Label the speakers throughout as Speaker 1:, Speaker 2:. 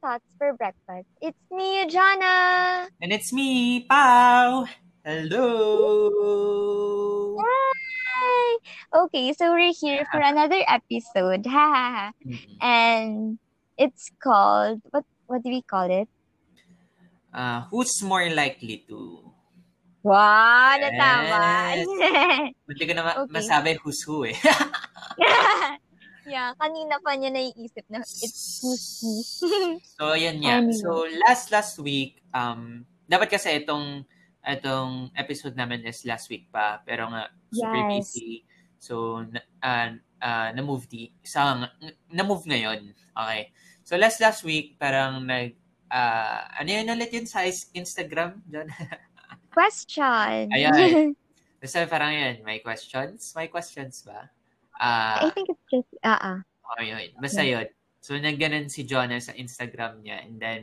Speaker 1: thoughts for breakfast. It's me, Jana.
Speaker 2: And it's me, Pau. Hello.
Speaker 1: Hi. Okay, so we're here for another episode. Ha ha ha. And it's called what what do we call it?
Speaker 2: Uh, who's more likely to?
Speaker 1: Wow, natama.
Speaker 2: Hindi ko na ma-
Speaker 1: Okay.
Speaker 2: masabi who's who eh.
Speaker 1: yeah, kanina pa niya naiisip na it's who's
Speaker 2: so, yan nga.
Speaker 1: Anyway.
Speaker 2: So, last last week, um, dapat kasi itong itong episode namin is last week pa. Pero nga, super
Speaker 1: Yes.
Speaker 2: busy. So, na, uh, uh, na-move di, sa, na-move ngayon. Okay. So, last last week, parang nag, uh, ano yun ulit yun sa Instagram? John?
Speaker 1: Question.
Speaker 2: Ayan. Basta parang yun, may questions? May questions ba? Ah,
Speaker 1: I think it's just, ah, ah.
Speaker 2: Oh, yun. Basta yun. So, nagganon si Jonah sa Instagram niya. And then,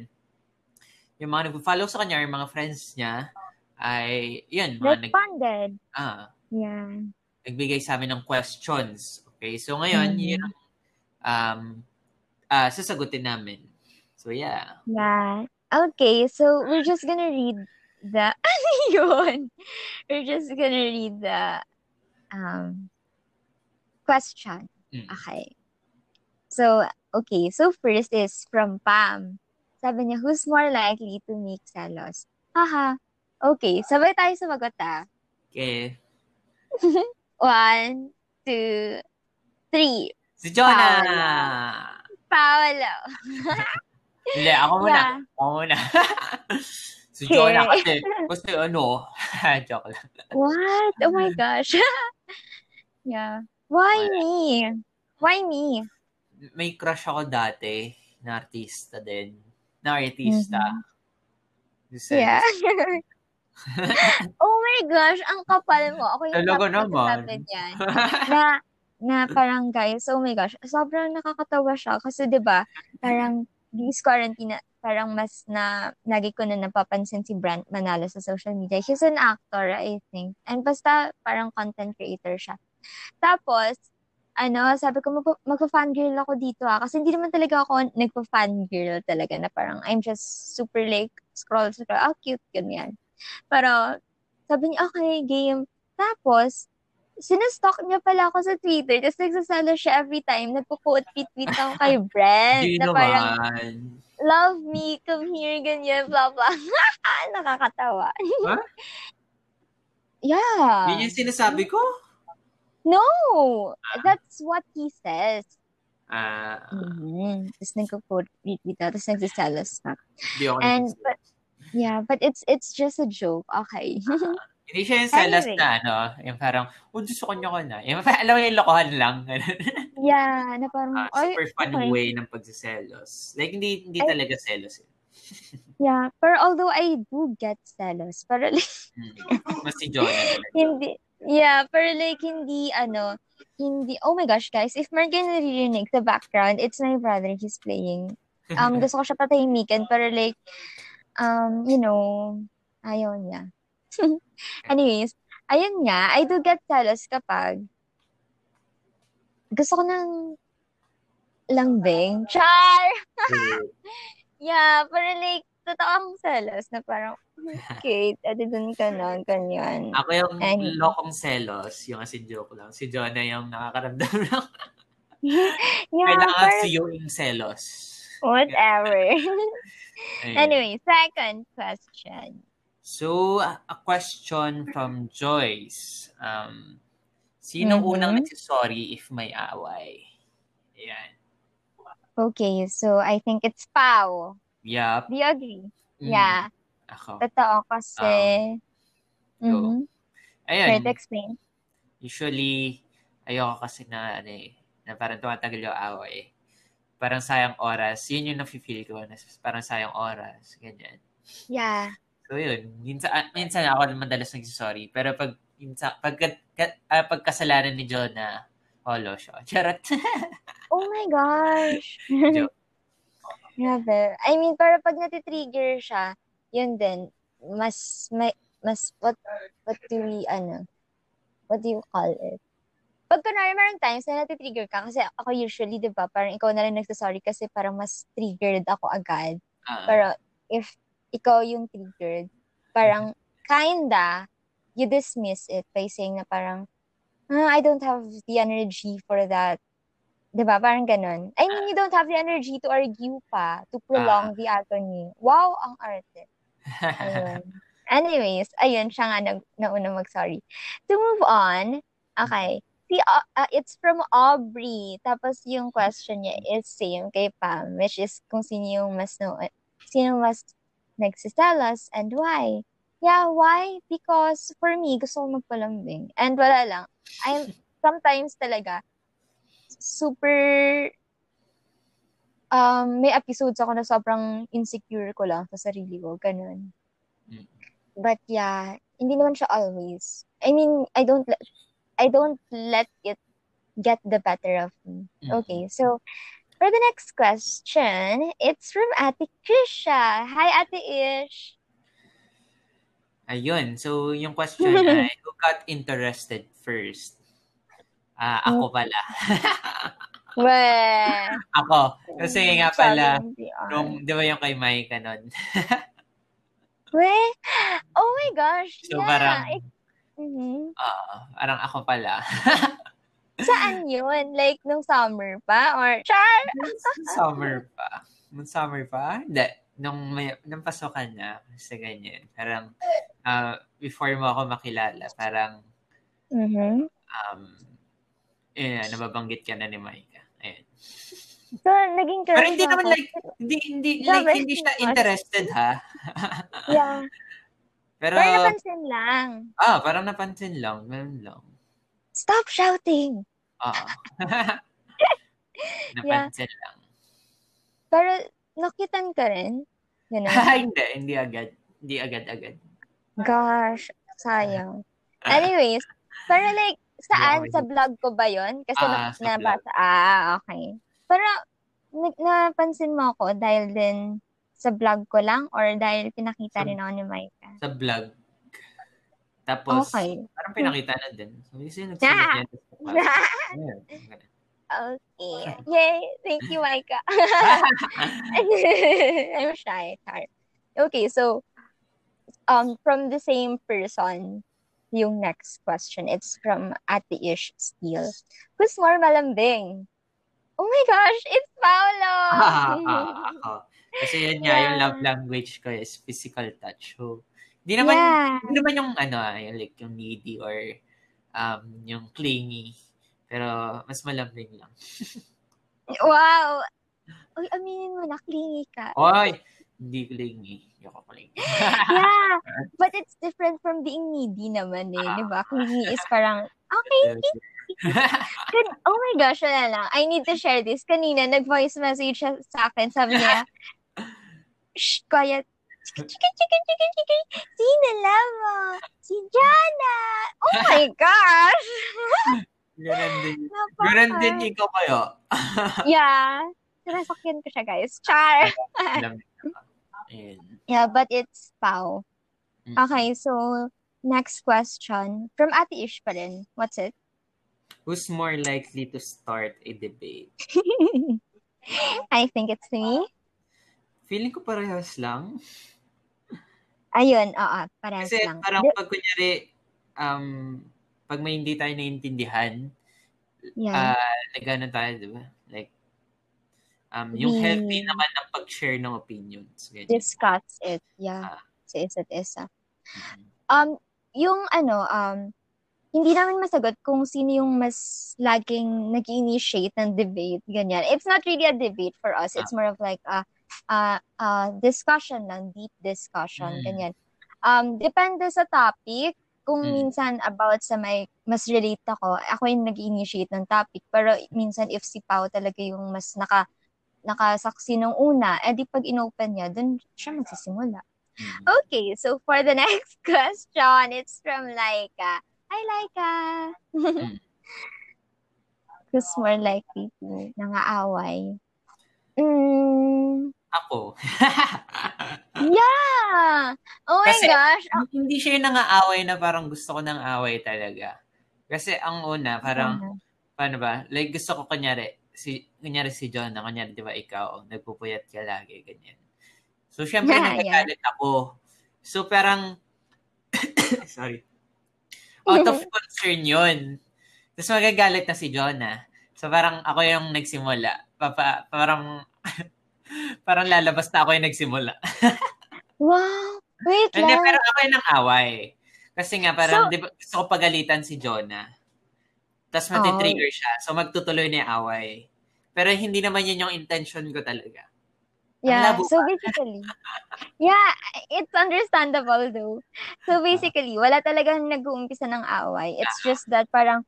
Speaker 2: yung mga nag-follow sa kanya, yung mga friends niya, ay, yun, mga nag,
Speaker 1: Responded.
Speaker 2: ah,
Speaker 1: Yeah.
Speaker 2: nagbigay sa amin ng questions. Okay? So, ngayon,
Speaker 1: Mhm.
Speaker 2: yun ang um, ah, sasagutin namin. So, yeah.
Speaker 1: Yeah. Okay, so we're just gonna read the yun? We're just gonna read the um question.
Speaker 2: Mm.
Speaker 1: Okay. So, okay. So first is from Pam. Sabi niya, who's more likely to make selos? Haha. Okay, sabay tayo sumagot ah.
Speaker 2: Okay.
Speaker 1: One, two, three.
Speaker 2: Si Jonah!
Speaker 1: Paolo.
Speaker 2: Hindi, ako muna.
Speaker 1: Yeah.
Speaker 2: Ako muna. si
Speaker 1: Okay.
Speaker 2: Jonah kasi, kasi ano, joke lang.
Speaker 1: What? Oh my gosh. yeah. Why me? Why me?
Speaker 2: may crush ako dati na artista din. Na artista. Saying.
Speaker 1: Yeah. oh my gosh, ang kapal mo. Ako yung
Speaker 2: Talaga naman.
Speaker 1: niyan. Na, na parang guys, oh my gosh, sobrang nakakatawa siya. Kasi ba parang this quarantine, parang mas na, lagi ko na napapansin si Brent Manalo sa social media. He's an actor, I think. And basta parang content creator siya. Tapos, ano, sabi ko, mag- magpa-fangirl ako dito ah. Kasi hindi naman talaga ako nagpa-fangirl talaga na parang I'm just super like, scroll, scroll, ah, cute, ganyan. Pero, sabi niya, okay, game. Tapos, sinastalk niya pala ako sa Twitter. Tapos nagsasalo siya every time. Nagpo-quote tweet ako kay Brent. Na parang, love me, come here, ganyan, blah, blah. Nakakatawa.
Speaker 2: Huh?
Speaker 1: Yeah.
Speaker 2: Yun yung sinasabi ko?
Speaker 1: No! That's what he says.
Speaker 2: Ah,
Speaker 1: Mm-hmm. Tapos nagko-quote ako, tapos
Speaker 2: hindi ako
Speaker 1: And, but, yeah, but it's it's just a joke. Okay.
Speaker 2: Hindi siya yung selas
Speaker 1: Anyway.
Speaker 2: na ano, yung parang, oh, gusto ko niya ko na. Yung, alam mo yung lokohan lang.
Speaker 1: yeah, na parang,
Speaker 2: Ah,
Speaker 1: ay,
Speaker 2: super fun
Speaker 1: okay.
Speaker 2: way ng pagsiselos. Like, hindi hindi
Speaker 1: Ay-
Speaker 2: talaga selos. Eh.
Speaker 1: Yeah, pero although I do get selos, pero like,
Speaker 2: Hmm. Mas si Jonah
Speaker 1: hindi, yeah, pero like, hindi, ano, hindi, oh my gosh, guys, if Morgan naririnig sa background, it's my brother, he's playing. Um, gusto ko siya patahimikan, pero like, um, you know, ayaw niya. Anyways, ayun nga, I do get jealous kapag gusto ko ng lambing. Char! Yeah, pero like, totoong selos na parang, okay, edi dun ka na, ganyan.
Speaker 2: Ako yung
Speaker 1: And-
Speaker 2: lokong selos, yung kasi joke lang. Si Jonah yung nakakaramdam lang.
Speaker 1: Yeah,
Speaker 2: Kailangan
Speaker 1: pero
Speaker 2: si yung selos.
Speaker 1: whatever. Anyway, second question.
Speaker 2: So, a question from Joyce. Um, sino
Speaker 1: Mhm.
Speaker 2: unang nagsisorry if may away? Ayan.
Speaker 1: Okay, so I think it's Pau.
Speaker 2: Yup.
Speaker 1: Do you agree?
Speaker 2: Mm,
Speaker 1: Yeah,
Speaker 2: Ako.
Speaker 1: totoo kasi. Mhm.
Speaker 2: Ayun.
Speaker 1: Try to explain.
Speaker 2: Usually, ayoko kasi na, ano eh, na parang tumatagal yung away. Parang sayang oras. Yun yung nafe-feel ko na parang sayang oras. Ganyan.
Speaker 1: Yeah.
Speaker 2: So, yun. Minsan, ah, minsan ako madalas nagsisorry. Pero pag, minsan, pag, ka, ah, pagkasalanan ni Jonah, holo siya. Charot.
Speaker 1: Oh my gosh.
Speaker 2: Joke.
Speaker 1: Grabe. I mean, para pag natitrigger siya, yun din, mas, may, mas, what, what do we, ano, what do you call it? pag kunwari marang times na natitrigger ka, kasi ako usually, di ba, parang ikaw na rin nagsasorry kasi parang mas triggered ako agad.
Speaker 2: Ah,
Speaker 1: Pero if ikaw yung triggered, parang kinda, you dismiss it by saying na parang, ah, I don't have the energy for that. Di ba? Parang ganun. I mean, you don't have the energy to argue pa, to prolong the agony. Wow, ang arte. Anyways, ayun, siya nga nag, nauna mag-sorry. To move on, okay, si, uh, uh, it's from Aubrey. Tapos yung question niya is same kay Pam, which is kung sino yung mas no, sino mas nagsiselos and why. Yeah, why? Because for me, gusto ko magpalambing. And wala lang. I'm sometimes talaga super um may episodes ako na sobrang insecure ko lang sa sarili ko, ganun.
Speaker 2: Mm.
Speaker 1: But yeah, hindi naman siya always. I mean, I don't let I don't let it get the better of me.
Speaker 2: Mm.
Speaker 1: Okay, so for the next question, it's from Ate Krisha. Hi, Ate Ish.
Speaker 2: Ayun. So, yung question ay, who got interested first? Ah, ako pala.
Speaker 1: Well,
Speaker 2: ako. Kasi nga pala,
Speaker 1: ni DR.
Speaker 2: nung, di ba yung kay Micah nun?
Speaker 1: Well, oh my gosh.
Speaker 2: So,
Speaker 1: yeah.
Speaker 2: parang,
Speaker 1: Mhm.
Speaker 2: ah, parang ako pala.
Speaker 1: Saan yun? Like, nung summer pa? Or, char!
Speaker 2: summer pa. Nung summer pa? Hindi. Nung, may, nung pasokan na, sa ganyan. Parang, ah, before mo ako makilala, parang,
Speaker 1: Mhm.
Speaker 2: um, na, nababanggit ka na ni Micah.
Speaker 1: So, naging
Speaker 2: Pero hindi naman
Speaker 1: ako.
Speaker 2: like, hindi, hindi,
Speaker 1: Yeah,
Speaker 2: like, hindi siya interested, ha?
Speaker 1: Yeah.
Speaker 2: Pero,
Speaker 1: Pero napansin lang.
Speaker 2: ah, parang napansin lang, ganun lang.
Speaker 1: Stop shouting!
Speaker 2: Oo. napansin lang.
Speaker 1: Pero, nakitan ka rin? Ganun.
Speaker 2: hindi, hindi agad. Hindi agad-agad.
Speaker 1: Gosh, sayang. Anyways, pero like, saan?
Speaker 2: Ako
Speaker 1: Sa vlog ko ba yon Kasi
Speaker 2: Ah,
Speaker 1: na,
Speaker 2: sa
Speaker 1: nabasa. Ah, okay. Pero, na- napansin mo ako dahil din sa vlog ko lang or dahil pinakita
Speaker 2: Sa-
Speaker 1: rin ako ni Micah?
Speaker 2: Sa vlog. Tapos,
Speaker 1: Okay.
Speaker 2: parang pinakita na din. So, kasi nagsulat
Speaker 1: okay. Yay! Thank you, Micah. I'm shy. Char. Okay, so, um, from the same person, yung next question, it's from Ate Ish Steele. Who's more malambing? Oh my gosh, it's Paolo!
Speaker 2: Ako. Kasi yun nga, yung
Speaker 1: Yeah.
Speaker 2: love language ko is physical touch. So, hindi naman,
Speaker 1: yeah.
Speaker 2: hindi naman yung ano, ah, yung like yung needy or um, yung clingy. Pero mas malambing lang.
Speaker 1: Wow! Uy, aminin mo na, clingy ka.
Speaker 2: Oy! Hindi clingy. Yoko clingy.
Speaker 1: Yeah, but it's different from being needy naman eh, di ba? Clingy is parang, okay, Kan- oh my gosh, wala lang. I need to share this. Kanina, nag-voice message siya sa akin. Sabi niya, Shh, quiet. Chicken, chicken, chicken, chicken, chicken. Sino lamo? Si Jana. Oh my gosh.
Speaker 2: Ganun din.
Speaker 1: Napaka-
Speaker 2: Ganun din ikaw kayo.
Speaker 1: Yeah. Sinasakyan ko siya, guys. Char.
Speaker 2: Ayun.
Speaker 1: Yeah, but it's Pau.
Speaker 2: Mm.
Speaker 1: Okay, so next question. From Ate Ish pa rin. What's it?
Speaker 2: Who's more likely to start a debate?
Speaker 1: I think it's me.
Speaker 2: Feeling ko parehas lang.
Speaker 1: Ayun, oo, parehas
Speaker 2: Kasi
Speaker 1: lang.
Speaker 2: parang
Speaker 1: Di-
Speaker 2: pag kunyari, um, pag may hindi tayo naiintindihan,
Speaker 1: yeah.
Speaker 2: ah, like ano tayo, di ba? Um, yung
Speaker 1: We-
Speaker 2: healthy naman ng pag-share ng opinions. Ganyan.
Speaker 1: discuss it. Yeah.
Speaker 2: Ah.
Speaker 1: Sa isa't isa.
Speaker 2: Mhm.
Speaker 1: Um, yung ano, um, hindi namin masagot kung sino yung mas laging nag initiate ng debate, ganyan. It's not really a debate for us. It's more of like a, a, a discussion lang, deep discussion,
Speaker 2: Mm.
Speaker 1: ganyan. Um, depende sa topic. Kung
Speaker 2: Mm.
Speaker 1: minsan about sa may mas relate ako, ako yung nag initiate ng topic. Pero minsan if si Pao talaga yung mas naka nakasaksi nung una, eh di pag inopen niya, dun siya magsisimula.
Speaker 2: Mhm.
Speaker 1: Okay, so for the next question, it's from Laika. Hi, Laika!
Speaker 2: Mm.
Speaker 1: Who's more likely to nangaaway? Mm,
Speaker 2: Ako.
Speaker 1: yeah! Oh my
Speaker 2: Kasi-
Speaker 1: gosh! Oh,
Speaker 2: hindi siya yung nangaaway na parang gusto ko ng away talaga. Kasi ang una, parang, paano ba? Like, gusto ko kanyari, si, kanyari si John, na kanyari, di ba, ikaw, nagpupuyat ka lagi, ganyan. So, syempre,
Speaker 1: Yeah,
Speaker 2: nagagalit ako. So, parang, sorry, out of concern yun. Tapos magagalit na si Jonah. So, parang ako yung nagsimula. Papa, parang, parang lalabas na ako yung nagsimula.
Speaker 1: Wow! Wait
Speaker 2: Hindi,
Speaker 1: lang.
Speaker 2: pero ako yung nang away. Kasi nga, parang,
Speaker 1: So-
Speaker 2: di ba, gusto ko pagalitan si Jonah. Tapos
Speaker 1: Oh.
Speaker 2: matitrigger siya. So, magtutuloy na yung away. Pero hindi naman yun yung intention ko talaga.
Speaker 1: Yeah, so basically, yeah, it's understandable though. So basically, wala talagang nag-uumpisa ng away. It's just that parang,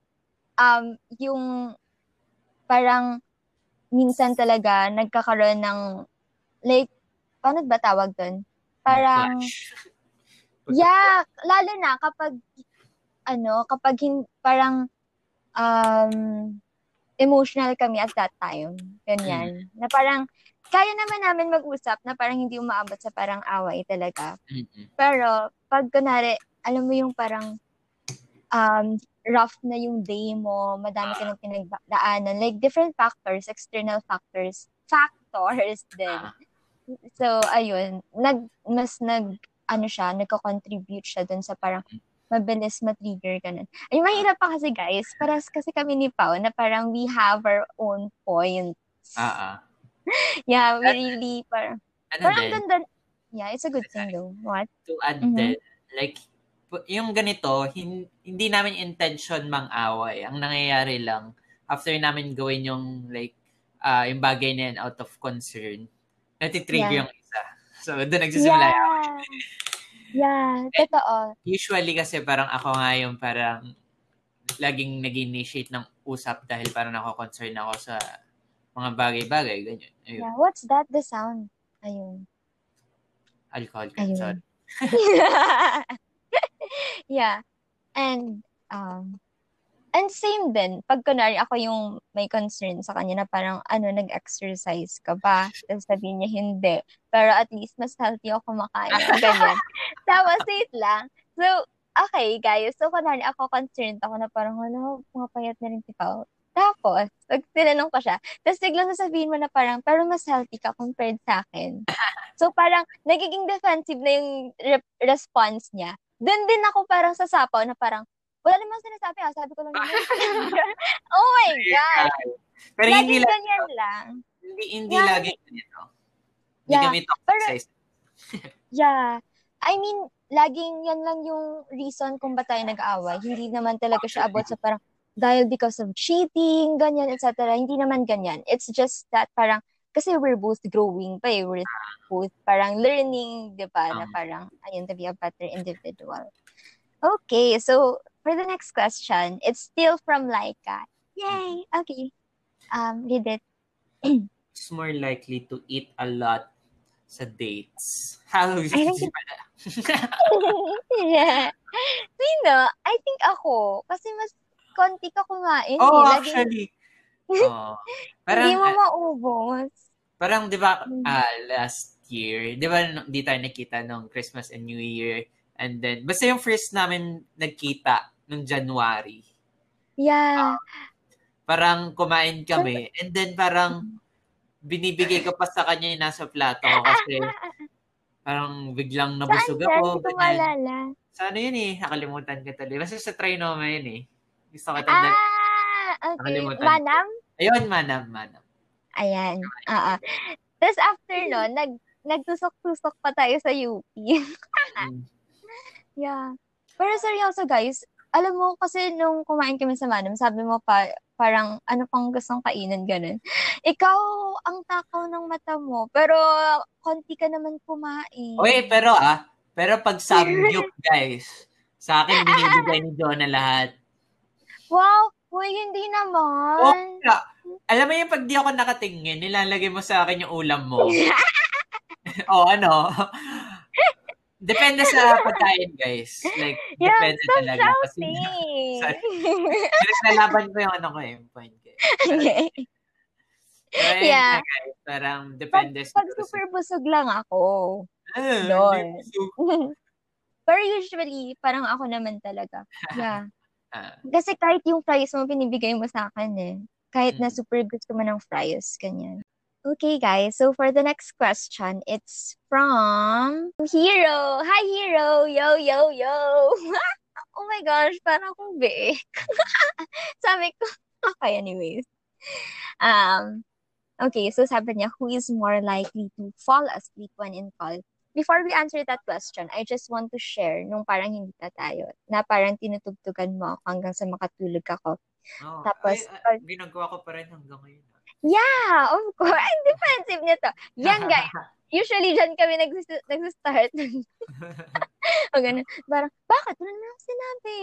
Speaker 1: um, yung, parang, minsan talaga, nagkakaroon ng, like, paano ba tawag doon? Parang, yeah, lalo na kapag, ano, kapag hin- parang, um, emotional kami at that time. Ganyan. Na parang, kaya naman namin mag-usap na parang hindi umaabot sa parang away talaga.
Speaker 2: Mm-mm.
Speaker 1: Pero, pag kunwari, alam mo yung parang, um, rough na yung day mo, madami ka ng pinagdaanan, like different factors, external factors, factors din.
Speaker 2: Ah.
Speaker 1: So, ayun, nag, mas nag, ano siya, nagko-contribute siya dun sa parang mabilis ma-trigger ganun. Ay, mahirap pa kasi guys, paras kasi kami ni Pao na parang we have our own points.
Speaker 2: Ah, ah.
Speaker 1: Yeah, we really, parang,
Speaker 2: Ano
Speaker 1: parang
Speaker 2: din,
Speaker 1: ganda, yeah, it's a good thing though. What?
Speaker 2: to add
Speaker 1: Mhm.
Speaker 2: din, like, yung ganito, hin- hindi namin intention mang-away. Ang nangyayari lang, after namin gawin yung, like, ah yung bagay na yan out of concern, natitrigger
Speaker 1: Yeah.
Speaker 2: yung isa. So, doon nagsisimula away.
Speaker 1: Yeah, totoo.
Speaker 2: Usually kasi parang ako nga yung parang laging nag-initiate ng usap dahil parang ako-concern ako sa mga bagay-bagay, ganyan. Ayun,
Speaker 1: Yeah, what's that? The sound. Ayun.
Speaker 2: alcohol. Sorry.
Speaker 1: yeah. And, um, and same din, pag kunwari ako yung may concern sa kanya na parang, ano, nag-exercise ka ba? Tapos sabihin niya, hindi. Pero at least mas healthy ako kumakain. Ganyan. Tapos, wait lang. So, okay, guys. So, kunwari ako concerned ako na parang, wala, mga payat na rin si Pao. Tapos, pag tinanong ko siya, tapos biglang sasabihin mo na parang, pero mas healthy ka compared sa akin. So, parang, nagiging defensive na yung re- response niya. Doon din ako parang sasapaw na parang, wala namang sinasabi ah, sabi ko lang oh my God!
Speaker 2: Pero hindi
Speaker 1: Laging
Speaker 2: lang,
Speaker 1: ganyan lang.
Speaker 2: hindi, hindi
Speaker 1: Yeah.
Speaker 2: lagi ganito. Hindi
Speaker 1: Yeah,
Speaker 2: kami toxic
Speaker 1: pero-. Yeah. I mean, laging yan lang yung reason kung ba tayo nag-aaway. Hindi naman talaga siya about sa parang, dahil because of cheating, ganyan, etc. Hindi naman ganyan. It's just that parang, kasi we're both growing pa eh. We're both parang learning, di ba? Na
Speaker 2: Um.
Speaker 1: parang, ayun, to be a better individual. Okay, so for the next question, it's still from Laika. Yay! Okay. Um, read it.
Speaker 2: Who's more likely to eat a lot sa dates? How is
Speaker 1: I think yeah. Sino? I think ako. Kasi mas konti ka kumain.
Speaker 2: Oh,
Speaker 1: eh. Laging
Speaker 2: actually. Oh. Parang,
Speaker 1: hindi mo
Speaker 2: ah,
Speaker 1: maubos.
Speaker 2: parang, di ba, ah, last year, di ba, di tayo nakita nung Christmas and New Year, and then, basta yung first namin nagkita nung January,
Speaker 1: Yeah.
Speaker 2: parang kumain kami, and then parang, binibigay ko pa sa kanya yung nasa plato ko kasi parang biglang
Speaker 1: Saan
Speaker 2: nabusog ako. Ganyan.
Speaker 1: maalala.
Speaker 2: Sa ano yun eh, nakalimutan ko tuloy. Basta sa Trinoma yun eh. Gusto ko tanda.
Speaker 1: Ah! Okay. Manam?
Speaker 2: Ayun, manam, manam.
Speaker 1: Ayan. Oo. Tapos after nun, nag, nagtusok-tusok pa tayo sa UP. Yeah. Pero seryoso guys, alam mo kasi nung kumain kami sa Manam, sabi mo pa, parang ano pang gustong kainin, ganun. Ikaw ang takaw ng mata mo, pero konti ka naman kumain.
Speaker 2: Uy, pero ah, pero pag samgyup, guys, sa akin binibigay ni Jonah lahat.
Speaker 1: Wow! Uy, hindi
Speaker 2: Oh,
Speaker 1: naman.
Speaker 2: kaya, alam mo yung pag di ako nakatingin, nilalagay mo sa akin yung ulam mo. o ano, depende sa pagkain, guys. Like,
Speaker 1: Yeah,
Speaker 2: depende
Speaker 1: stop
Speaker 2: talaga. Kasi,
Speaker 1: shouting.
Speaker 2: Pinaglalaban ko yung ano ko eh, point ko. eh. Pero yun
Speaker 1: Yeah.
Speaker 2: guys, parang
Speaker 1: pag,
Speaker 2: depende
Speaker 1: pag
Speaker 2: sa-
Speaker 1: super busog lang ako.
Speaker 2: Ah,
Speaker 1: Lord. Pero usually, parang ako naman talaga. Yeah.
Speaker 2: Ah.
Speaker 1: Kasi kahit yung fries mo, binibigay mo sa akin eh. Kahit na
Speaker 2: Mm.
Speaker 1: super gusto mo ng fries, ganyan. Okay, guys. So for the next question, it's from Hero. Hi, Hero. Yo, yo, yo. oh my gosh, parang akong be. sabi ko, okay, anyways. Um, okay, so sabi niya, who is more likely to fall asleep when in call? Before we answer that question, I just want to share nung parang hindi na tayo, na parang tinutugtugan mo ako hanggang sa makatulog ako.
Speaker 2: Oh,
Speaker 1: Tapos,
Speaker 2: ay, ay, ginagawa ko pa rin hanggang ngayon. Ah.
Speaker 1: Yeah, of course. Ang defensive nito. Yan, guys. Usually, dyan kami nagsis- nagsistart. o ganun. Parang, bakit? Wala ako sinabi.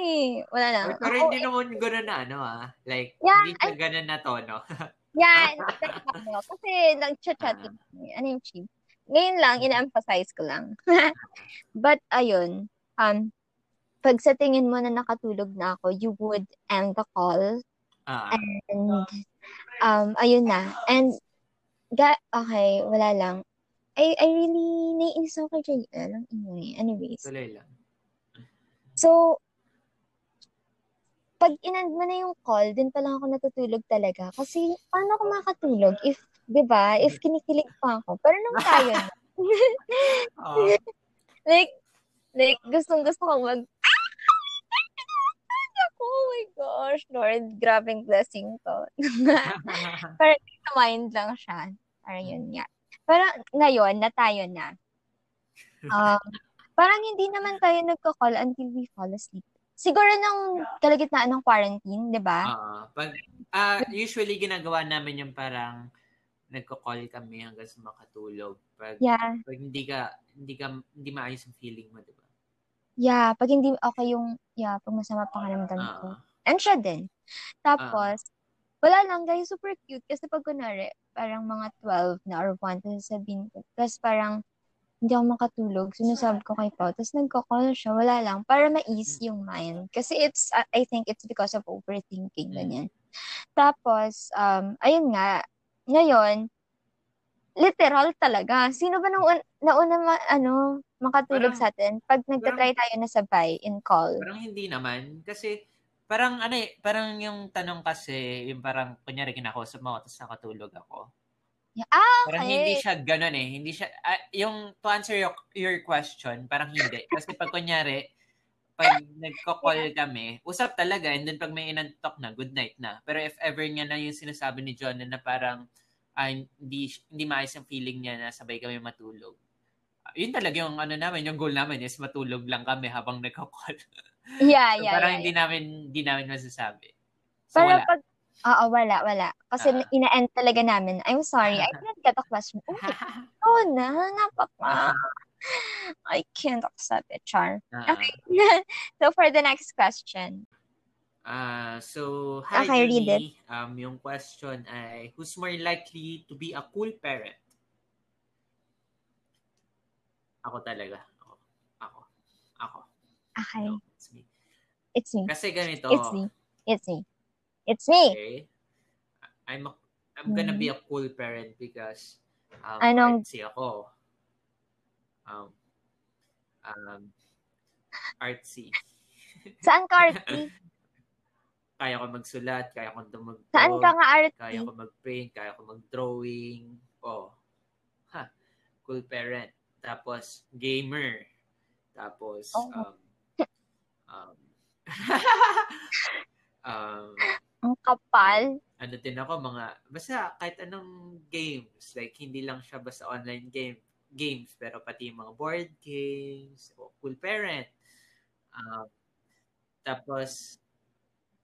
Speaker 1: Wala lang.
Speaker 2: Pero
Speaker 1: Ako,
Speaker 2: hindi naman gano'n na, ano ah. Like,
Speaker 1: Yeah,
Speaker 2: hindi siya gano'n na tono.
Speaker 1: yan. Ano, kasi nag-chat-chat kami. Ano yung chief? Ngayon lang, ina-emphasize ko lang. But, ayun. Um, pag sa tingin mo na nakatulog na ako, you would end the call.
Speaker 2: Ah,
Speaker 1: And, um, ayun na. And, ga okay, wala lang. I, I really, naiinis ako kay JL. Ang ingay. Anyways.
Speaker 2: tuloy lang.
Speaker 1: So, pag inand mo na yung call, din pa lang ako natutulog talaga. Kasi, paano ako makatulog if, di ba, if kinikilig pa ako. Pero nung tayo na,
Speaker 2: Oh,
Speaker 1: like, like, gustong gusto ko mag, ah! Oh my gosh, Lord, grabing blessing to. sa mind lang siya. Parang yun nga. Pero ngayon, na tayo na. Um, parang hindi naman tayo nagko-call until we fall asleep. Siguro nung kalagitnaan ng quarantine, di ba?
Speaker 2: ah, pag, ah, usually ginagawa namin yung parang nagko-call kami hanggang sa makatulog. Pag,
Speaker 1: Yeah.
Speaker 2: pag hindi ka, hindi ka, hindi maayos ang feeling mo, di ba?
Speaker 1: Yeah, pag hindi okay yung, yeah, pag masama pakiramdam ko.
Speaker 2: Ah,
Speaker 1: And siya din. Tapos, wala lang, guys, super cute. Kasi pag kunwari, parang mga 12 na or 1, tapos sabihin ko, tapos parang, hindi ako makatulog. Sinasabi ko kay Pao. Tapos nagko-call siya. Wala lang. Para ma-ease yung mind. Kasi it's, uh, I think it's because of overthinking.
Speaker 2: Mm.
Speaker 1: Ganyan. Tapos, um, ayun nga. Ngayon, literal talaga. Sino ba nung un- nauna ma, ano, makatulog
Speaker 2: Parang-
Speaker 1: sa atin? Pag nagtatry tayo na sabay in call.
Speaker 2: parang hindi naman. Kasi, parang ano eh, parang yung tanong kasi, yung parang, kunyari kinakausap mo ako, tapos nakatulog ako.
Speaker 1: Yeah. Ah,
Speaker 2: Parang
Speaker 1: okay.
Speaker 2: hindi siya ganun eh. Hindi siya, ah, yung, to answer your, your question, parang hindi. Kasi pag kunyari, pag nagko-call kami, usap talaga, and then pag may inantok na, good night na. Pero if ever nga na yung sinasabi ni John na parang, ah, hindi, hindi maayos ang feeling niya na sabay kami matulog. Ah, yun talaga yung ano namin, yung goal namin is matulog lang kami habang nagko-call.
Speaker 1: Yeah,
Speaker 2: So,
Speaker 1: yeah,
Speaker 2: parang
Speaker 1: yeah.
Speaker 2: hindi namin, hindi namin masasabi. So,
Speaker 1: Pero
Speaker 2: wala.
Speaker 1: pag, oo, wala, wala. Kasi
Speaker 2: Ah.
Speaker 1: ina-end talaga namin. I'm sorry, I didn't get the question. Oh, oh na, napaka. I can't accept it, Char.
Speaker 2: Ah,
Speaker 1: Okay. so for the next question.
Speaker 2: Ah, so, hi,
Speaker 1: Okay, read
Speaker 2: Julie. Um, yung question ay, who's more likely to be a cool parent? Ako talaga. Ako. Ako. Ako.
Speaker 1: Okay,
Speaker 2: No, it's me.
Speaker 1: it's me.
Speaker 2: Kasi ganito.
Speaker 1: It's me. It's me. It's me.
Speaker 2: Okay? I'm a, I'm gonna be a cool parent because um,
Speaker 1: Mm-hmm. Anong-
Speaker 2: artsy ako. Um, um, artsy.
Speaker 1: Saan ka, Artie?
Speaker 2: Kaya ko magsulat, kaya ko tumugtog.
Speaker 1: Saan ka nga,
Speaker 2: Kaya
Speaker 1: Artie?
Speaker 2: ko mag-paint, kaya ko mag-drawing. Oh. Ha. Cool parent. Tapos, gamer. Tapos,
Speaker 1: Oh.
Speaker 2: um, um, um,
Speaker 1: Ang kapal.
Speaker 2: ano din ako, mga, basta kahit anong games. Like, hindi lang siya basta online game games, pero pati mga board games. Oh, cool parent. Um, tapos,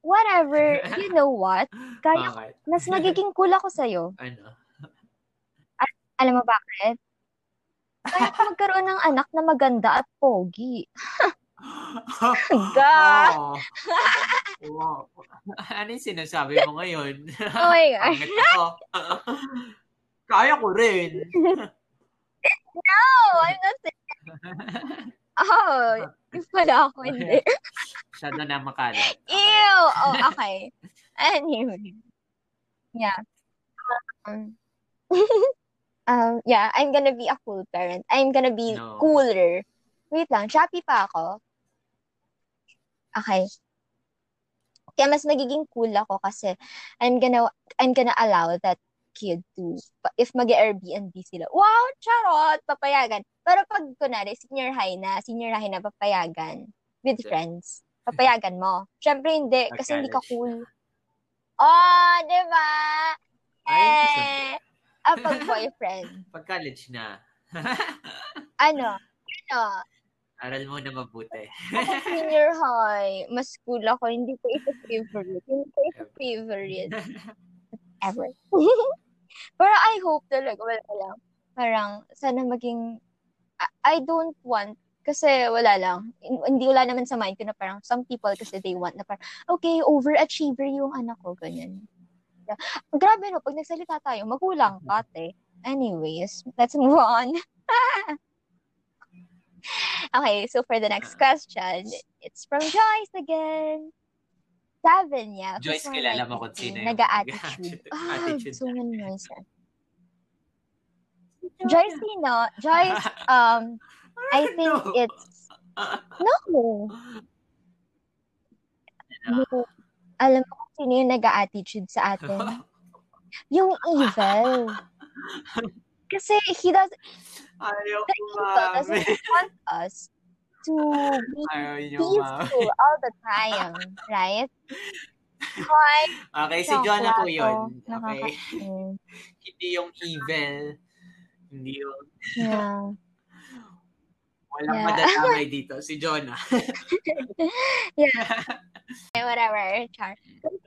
Speaker 1: Whatever. You know what? Kaya,
Speaker 2: bakit?
Speaker 1: mas magiging cool ako sa'yo.
Speaker 2: ano?
Speaker 1: Alam mo bakit? Kaya magkaroon ng anak na maganda at pogi. Ga!
Speaker 2: Oh. Wow. Ano yung sinasabi mo ngayon?
Speaker 1: Oh my
Speaker 2: ako. Kaya ko rin.
Speaker 1: No, I'm not saying. Oh, yung pala ako, hindi.
Speaker 2: Masyado na makalat.
Speaker 1: Ew! Oh, okay. Anyway. Yeah. Um, um, yeah, I'm gonna be a cool parent. I'm gonna be
Speaker 2: No.
Speaker 1: cooler. Wait lang, Shopee pa ako. Okay. Kaya mas magiging cool ako kasi I'm gonna I'm gonna allow that kid to if mag Airbnb sila. Wow, charot, papayagan. Pero pag kunwari senior high na, senior high na papayagan with friends, papayagan mo. Syempre hindi kasi hindi ka cool. Oh, 'di ba? Eh, ah, pag boyfriend.
Speaker 2: Pag college na.
Speaker 1: ano? Ano?
Speaker 2: Aral mo na mabuti.
Speaker 1: Ako senior high, mas cool ako. Hindi ko ito favorite. Hindi ko ito favorite. Ever. Pero I hope talaga, wala lang. Parang, sana maging, I don't want, kasi wala lang. Hindi wala naman sa mind ko na parang some people kasi they want na parang, okay, overachiever yung anak ko, ganyan. Grabe no, pag nagsalita tayo, magulang ka, te. Anyways, let's move on. okay, so for the next question, it's from Joyce again. Seven, yeah.
Speaker 2: Joyce, kilala mo kung sino
Speaker 1: yung Nag-attitude. Ah, so many Joyce. Joyce, sino? Joyce, um, I think it's, no. no. Alam mo kung sino yung nag-attitude sa atin? Yung evil. Kasi he does,
Speaker 2: Ayaw
Speaker 1: the evil doesn't want us to be peaceful all the time, right?
Speaker 2: Hoy, okay, si Jonah po yun. Okay. Hindi yung evil. Hindi yung...
Speaker 1: Yeah.
Speaker 2: Walang yeah. madatamay dito. Si Jonah.
Speaker 1: yeah. Whatever, Char.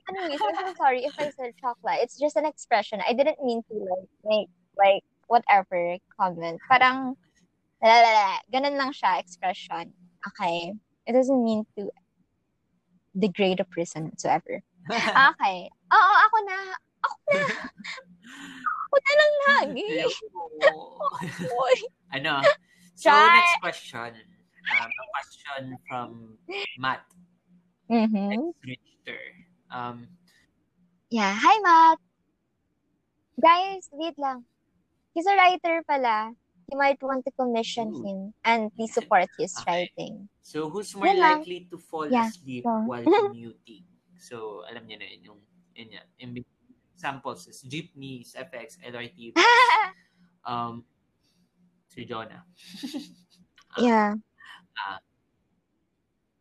Speaker 1: Anyways, I'm sorry if I said chocolate. It's just an expression. I didn't mean to like make like whatever comment. Parang lalala, ganun lang siya expression. Okay. It doesn't mean to degrade a person whatsoever. okay. Oo, ako na. Ako na. ako na lang lagi.
Speaker 2: ano? So, Try. next question. Um, a question from Matt.
Speaker 1: Mm-hmm.
Speaker 2: Richter. Um,
Speaker 1: yeah. Hi, Matt. Guys, wait lang. He's a writer pala. You might want to commission Ooh. him and please support his okay. writing.
Speaker 2: So, who's more yeah, likely to fall yeah. asleep so. while commuting? So, alam niyo na yun, yung, yun yan. Examples is jeepneys, FX, LRT, um, Si Jonah.
Speaker 1: yeah.
Speaker 2: Uh,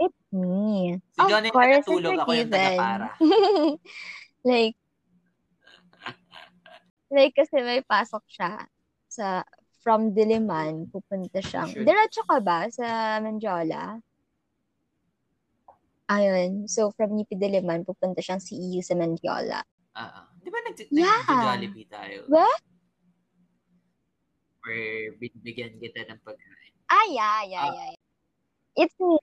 Speaker 1: It's me.
Speaker 2: Si of Jonah course, yung natulog, ako yung tagapara.
Speaker 1: like, like kasi may pasok siya sa from Diliman, pupunta siyang. Sure. Diretso ka ba sa Manjola? Ayun. So, from Nipi Diliman, pupunta siyang CEU sa Mandiola.
Speaker 2: Ah, uh, di ba nag- yeah. nag-Jollibee tayo?
Speaker 1: What?
Speaker 2: or binibigyan kita ng pagkain?
Speaker 1: Ah, yeah, yeah, uh, yeah. It's me.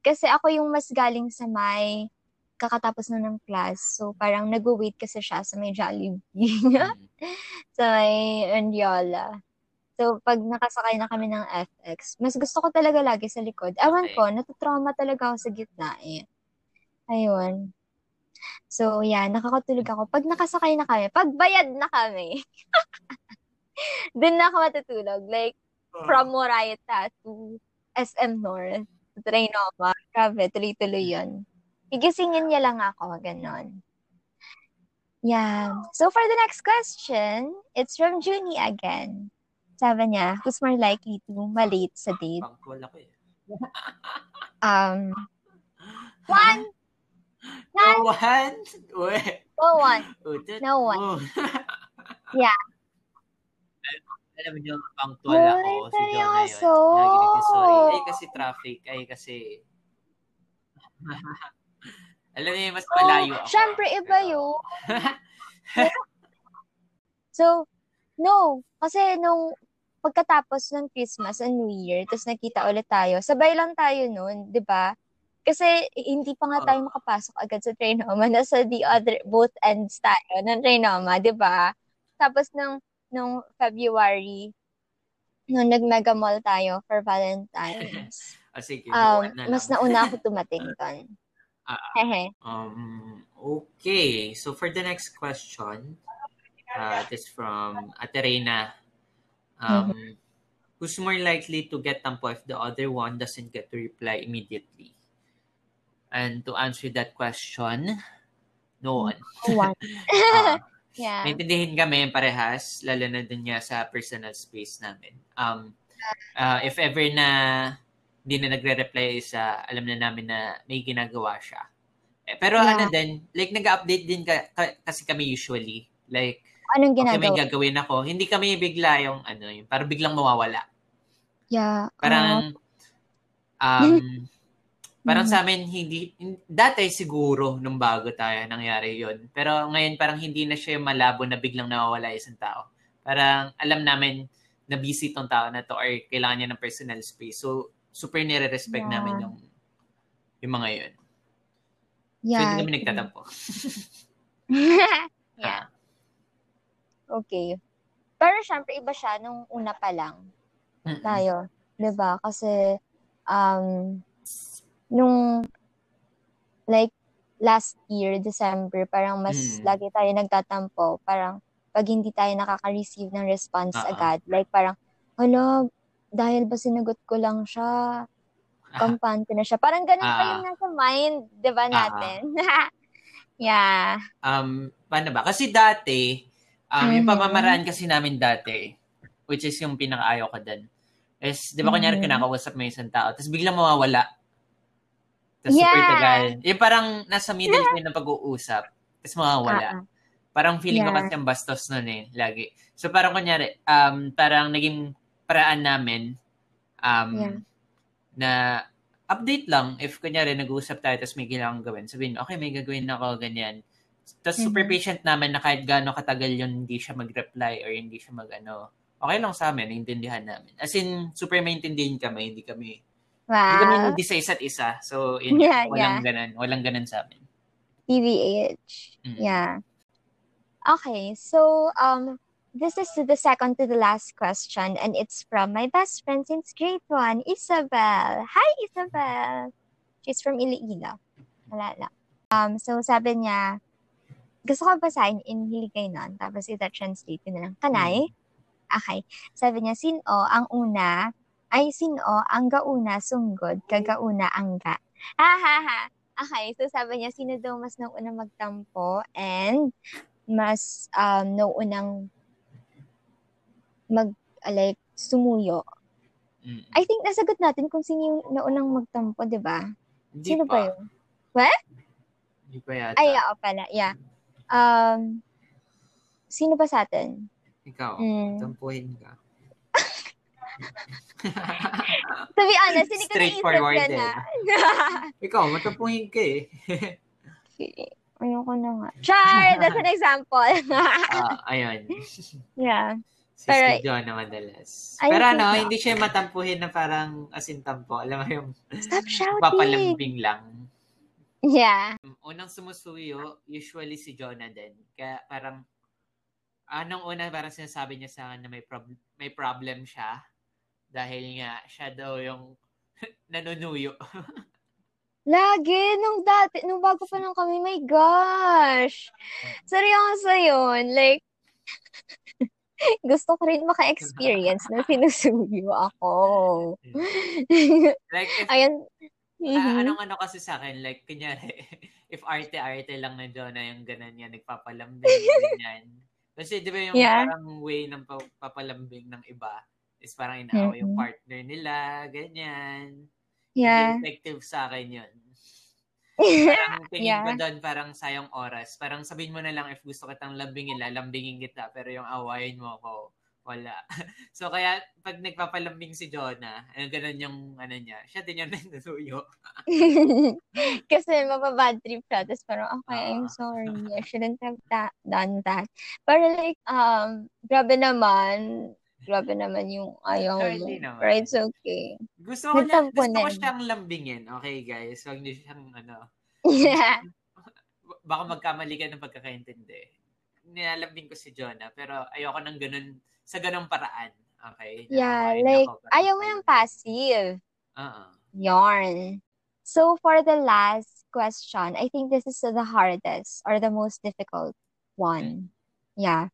Speaker 1: Kasi ako yung mas galing sa may kakatapos na ng class. So, parang nag-wait kasi siya sa may Jollibee. mm. sa may Andiola. So, pag nakasakay na kami ng FX, mas gusto ko talaga lagi sa likod. Ewan okay. ko, natutrauma talaga ako sa gitna eh. Ayun. So, yeah, nakakatulog ako. Pag nakasakay na kami, pag bayad na kami, Doon na ako matutulog. Like, uh, from Morayta to SM North, to Trinoma. Grabe, tuloy-tuloy yun. Gigisingin niya lang ako, ganon. Yeah. So for the next question, it's from Junie again. Sabi niya, who's more likely to malate sa date?
Speaker 2: Eh.
Speaker 1: um, one.
Speaker 2: None. No one.
Speaker 1: No one. No one. yeah.
Speaker 2: alam niyo, punctual Ay, ako. Si John na yun. Lagi nagsisorry. Ay, kasi traffic. Ay, kasi... alam niyo, mas malayo oh, ako.
Speaker 1: Siyempre, iba yun. so, no. Kasi nung pagkatapos ng Christmas and New Year, tapos nakita ulit tayo, sabay lang tayo noon, di ba? Kasi hindi pa nga tayo makapasok agad sa Trinoma. Nasa the other, both ends tayo ng Trinoma, di ba? Tapos nung nung February, nung nag-mega mall tayo for Valentine's.
Speaker 2: ah, sige,
Speaker 1: um, na mas nauna ako tumating doon.
Speaker 2: Uh, um, okay. So for the next question, uh, this from Aterena. Um, mm-hmm. Who's more likely to get tampo if the other one doesn't get to reply immediately? And to answer that question, no one.
Speaker 1: One.
Speaker 2: Ah,
Speaker 1: Yeah.
Speaker 2: Naintindihin kami parehas, lalo na dun nga sa personal space namin. Um, uh, if ever na hindi na nagre-reply isa, alam na namin na may ginagawa siya. Eh, pero
Speaker 1: Yeah.
Speaker 2: ano din, like nag-update din ka, ka- kasi kami usually. Like,
Speaker 1: Anong
Speaker 2: okay, may
Speaker 1: ginagawa?
Speaker 2: gagawin ako. Hindi kami bigla yung ano, yung parang biglang mawawala.
Speaker 1: Yeah.
Speaker 2: Parang,
Speaker 1: Ah.
Speaker 2: um, parang
Speaker 1: Mm.
Speaker 2: sa amin, hindi, hin- dati siguro, nung bago tayo, nangyari yon Pero ngayon, parang hindi na siya yung malabo na biglang nawawala isang tao. Parang alam namin na busy tong tao na to or kailangan niya ng personal space. So, super nire-respect
Speaker 1: Yeah.
Speaker 2: namin yung, yung mga yun. So,
Speaker 1: yeah.
Speaker 2: hindi kami nagtatampo.
Speaker 1: yeah. Okay. Pero syempre, iba siya nung una pa lang
Speaker 2: Mm-mm.
Speaker 1: tayo. 'di ba Kasi, um, nung, like, last year, December, parang mas
Speaker 2: Mm.
Speaker 1: lagi tayo nagtatampo. Parang, pag hindi tayo nakaka-receive ng response
Speaker 2: Oo.
Speaker 1: agad, like, parang, hala, dahil ba sinagot ko lang siya, kampante na siya. Parang ganun pa
Speaker 2: Ah.
Speaker 1: yung nasa mind, 'di ba natin? yeah.
Speaker 2: Um, paano ba? Kasi dati, um, yung
Speaker 1: Mhm.
Speaker 2: pamamaraan kasi namin dati, which is yung pinakaayaw ko din, is, di ba kunyari
Speaker 1: Mhm.
Speaker 2: kinakausap mo yung isang tao, tapos biglang mawawala. Tapos super
Speaker 1: Yeah.
Speaker 2: tagal. Yung parang nasa middle kayo ng pag-uusap, tapos mawawala.
Speaker 1: Ah, ah.
Speaker 2: Parang feeling ko
Speaker 1: Yeah.
Speaker 2: kasi ang bastos nun eh, lagi. So parang kunyari, um, parang naging paraan namin, um,
Speaker 1: Yeah.
Speaker 2: na update lang if kunyari nag-uusap tayo tapos may kailangan gawin. Sabihin, okay, may gagawin ako, ganyan. Tapos super
Speaker 1: Mhm.
Speaker 2: patient namin na kahit gaano katagal yun, hindi siya mag-reply or hindi siya mag-ano. Okay lang sa amin, naintindihan namin. As in, super maintindihan kami, hindi kami, hindi kami
Speaker 1: Wow.
Speaker 2: hindi sa isa't isa. So, yun,
Speaker 1: Yeah,
Speaker 2: walang
Speaker 1: yeah.
Speaker 2: ganun, walang ganun sa amin.
Speaker 1: TVH.
Speaker 2: Mm.
Speaker 1: Yeah. Okay, so um this is the second to the last question and it's from my best friend since grade one, Isabel. Hi Isabel. She's from Iloilo. Wala lang. Um so sabi niya gusto ko basahin in Hiligaynon tapos ita-translate ko na lang. Kanay? Okay. Sabi niya, sino ang una ay sino ang gauna sunggod kagauna angga. Ha ha ha. Okay, so sabi niya, sino daw mas nauna magtampo and mas um, naunang mag, uh, like, sumuyo.
Speaker 2: Mm.
Speaker 1: I think nasagot natin kung sino yung naunang magtampo, di ba? Sino
Speaker 2: pa.
Speaker 1: ba yun?
Speaker 2: Hindi pa yata.
Speaker 1: Ay, oo pala, yeah. Um, sino ba sa atin?
Speaker 2: Ikaw,
Speaker 1: Mm.
Speaker 2: tampuhin ka.
Speaker 1: To be honest, hindi ko naisip yan
Speaker 2: eh.
Speaker 1: na.
Speaker 2: Ikaw, matampuhin ka eh.
Speaker 1: Okay. Ayoko na nga. Char! That's an example.
Speaker 2: Ah, ayun.
Speaker 1: yeah.
Speaker 2: Si
Speaker 1: Pero-
Speaker 2: Steve John na madalas.
Speaker 1: Ay,
Speaker 2: Pero ano, hindi siya matampuhin na parang asintampo. Alam mo yung
Speaker 1: Stop shouting!
Speaker 2: papalambing lang.
Speaker 1: Yeah.
Speaker 2: Unang sumusuyo, usually si Jonah din. Kaya parang, anong una parang sinasabi niya sa akin na may, prob- may problem siya. Dahil nga, siya daw yung nanunuyo.
Speaker 1: Lagi, nung dati, nung bago pa lang kami, my gosh. Seryoso yun. Like, gusto ko rin maka-experience na sinusuyo ako.
Speaker 2: like, if,
Speaker 1: Ayun.
Speaker 2: Ah,
Speaker 1: Mhm.
Speaker 2: anong ano kasi sa akin, like, kunyari, if arte-arte lang na Jonah yung ganun yan, nagpapalambing, ganyan. Kasi di ba yung
Speaker 1: Yeah.
Speaker 2: parang way ng pa- papalambing ng iba is parang inaaway yung
Speaker 1: Mhm.
Speaker 2: partner nila, ganyan.
Speaker 1: Yeah.
Speaker 2: Hindi effective sa akin yun. Parang tingin ko
Speaker 1: Yeah.
Speaker 2: doon parang sayang oras. Parang sabihin mo na lang if gusto kitang lambingin, lalambingin kita. Pero yung awayin mo ako, wala. so kaya pag nagpapalambing si Jonah, ano ganun yung ano niya, siya din yung nanunuyo.
Speaker 1: Kasi mababad trip siya. Tapos parang, okay, I'm
Speaker 2: Ah.
Speaker 1: sorry. I shouldn't have that, done that. Pero like, um, grabe naman. Grabe naman yung ayaw
Speaker 2: No,
Speaker 1: mo. Pero it's okay.
Speaker 2: Gusto ko,
Speaker 1: Nagtampo
Speaker 2: gusto ko siyang lambingin. Okay guys, huwag niyo siyang ano,
Speaker 1: Yeah.
Speaker 2: baka magkamali ka ng pagkakaintindi. Nilalambing ko si Jonah, pero ayoko ng ganun, sa ganung paraan. Okay?
Speaker 1: Yeah, like,
Speaker 2: ako,
Speaker 1: ayaw mo yung passive.
Speaker 2: Oo.
Speaker 1: Yarn. So for the last question, I think this is the hardest or the most difficult one. Yeah.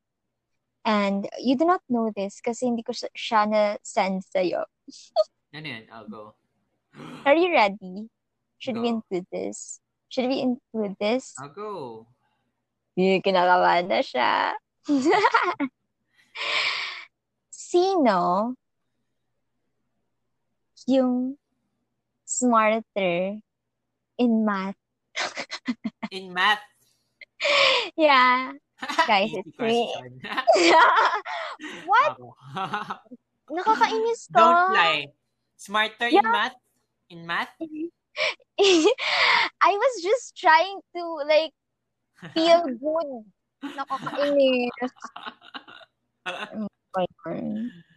Speaker 1: And you do not know this kasi hindi ko siya- na-send sa'yo.
Speaker 2: Ano yan? I'll go.
Speaker 1: Are you ready? Should we include this? Should we include this?
Speaker 2: I'll go.
Speaker 1: Yeah, kinakabahan na siya. Sino yung smarter in math?
Speaker 2: In math.
Speaker 1: Yeah. Guys, it's me. What? Nakakainis to.
Speaker 2: Don't lie. Smarter in math? In math?
Speaker 1: I was just trying to like feel good. Nakakainis.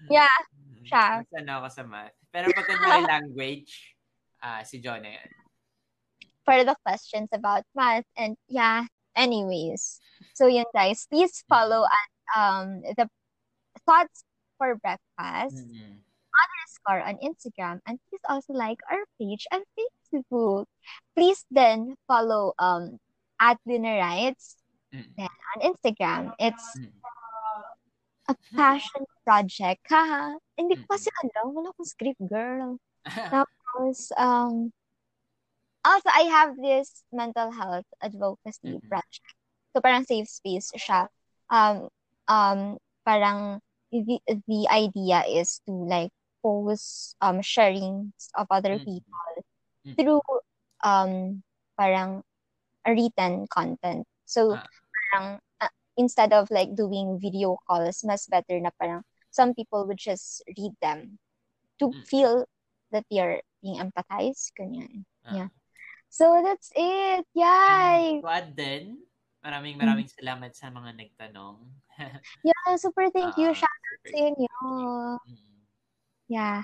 Speaker 1: Yeah, siya.
Speaker 2: Mas ano ako sa math. Pero pag kunwari language, ah si John na yan.
Speaker 1: For the questions about math and yeah, anyways. So yun guys, please follow at um the thoughts for breakfast
Speaker 2: Mm-mm.
Speaker 1: underscore on Instagram and please also like our page on Facebook. Please then follow um at Dinner Rights
Speaker 2: Mm.
Speaker 1: on Instagram. It's
Speaker 2: Mm.
Speaker 1: A passion project. Haha. Hindi ko kasi alam. Wala akong script, girl. Tapos, um, also, I have this mental health advocacy
Speaker 2: Mhm.
Speaker 1: project. So, parang safe space siya. Um, um, parang the, the idea is to like post um sharing of other
Speaker 2: Mhm.
Speaker 1: people
Speaker 2: Mhm.
Speaker 1: through um parang written content. So,
Speaker 2: Ah.
Speaker 1: parang instead of like doing video calls, mas better na parang some people would just read them to
Speaker 2: Mm.
Speaker 1: feel that they're being empathized. Ganyan.
Speaker 2: Ah.
Speaker 1: Yeah. So that's it. Yay!
Speaker 2: To add din, maraming
Speaker 1: Mm.
Speaker 2: maraming salamat sa mga nagtanong.
Speaker 1: Yeah, super thank you.
Speaker 2: Ah,
Speaker 1: Shout
Speaker 2: super.
Speaker 1: sa inyo.
Speaker 2: Mm.
Speaker 1: Yeah.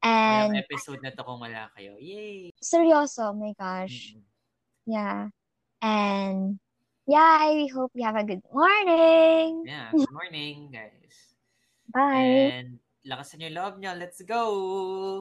Speaker 2: Walang
Speaker 1: And
Speaker 2: episode na to kung wala kayo. Yay!
Speaker 1: seryoso, oh my gosh.
Speaker 2: Mm-mm.
Speaker 1: Yeah. And yeah, I hope you have a good morning.
Speaker 2: Yeah, good morning, guys.
Speaker 1: Bye.
Speaker 2: And lakasan yung loob nyo. Let's go!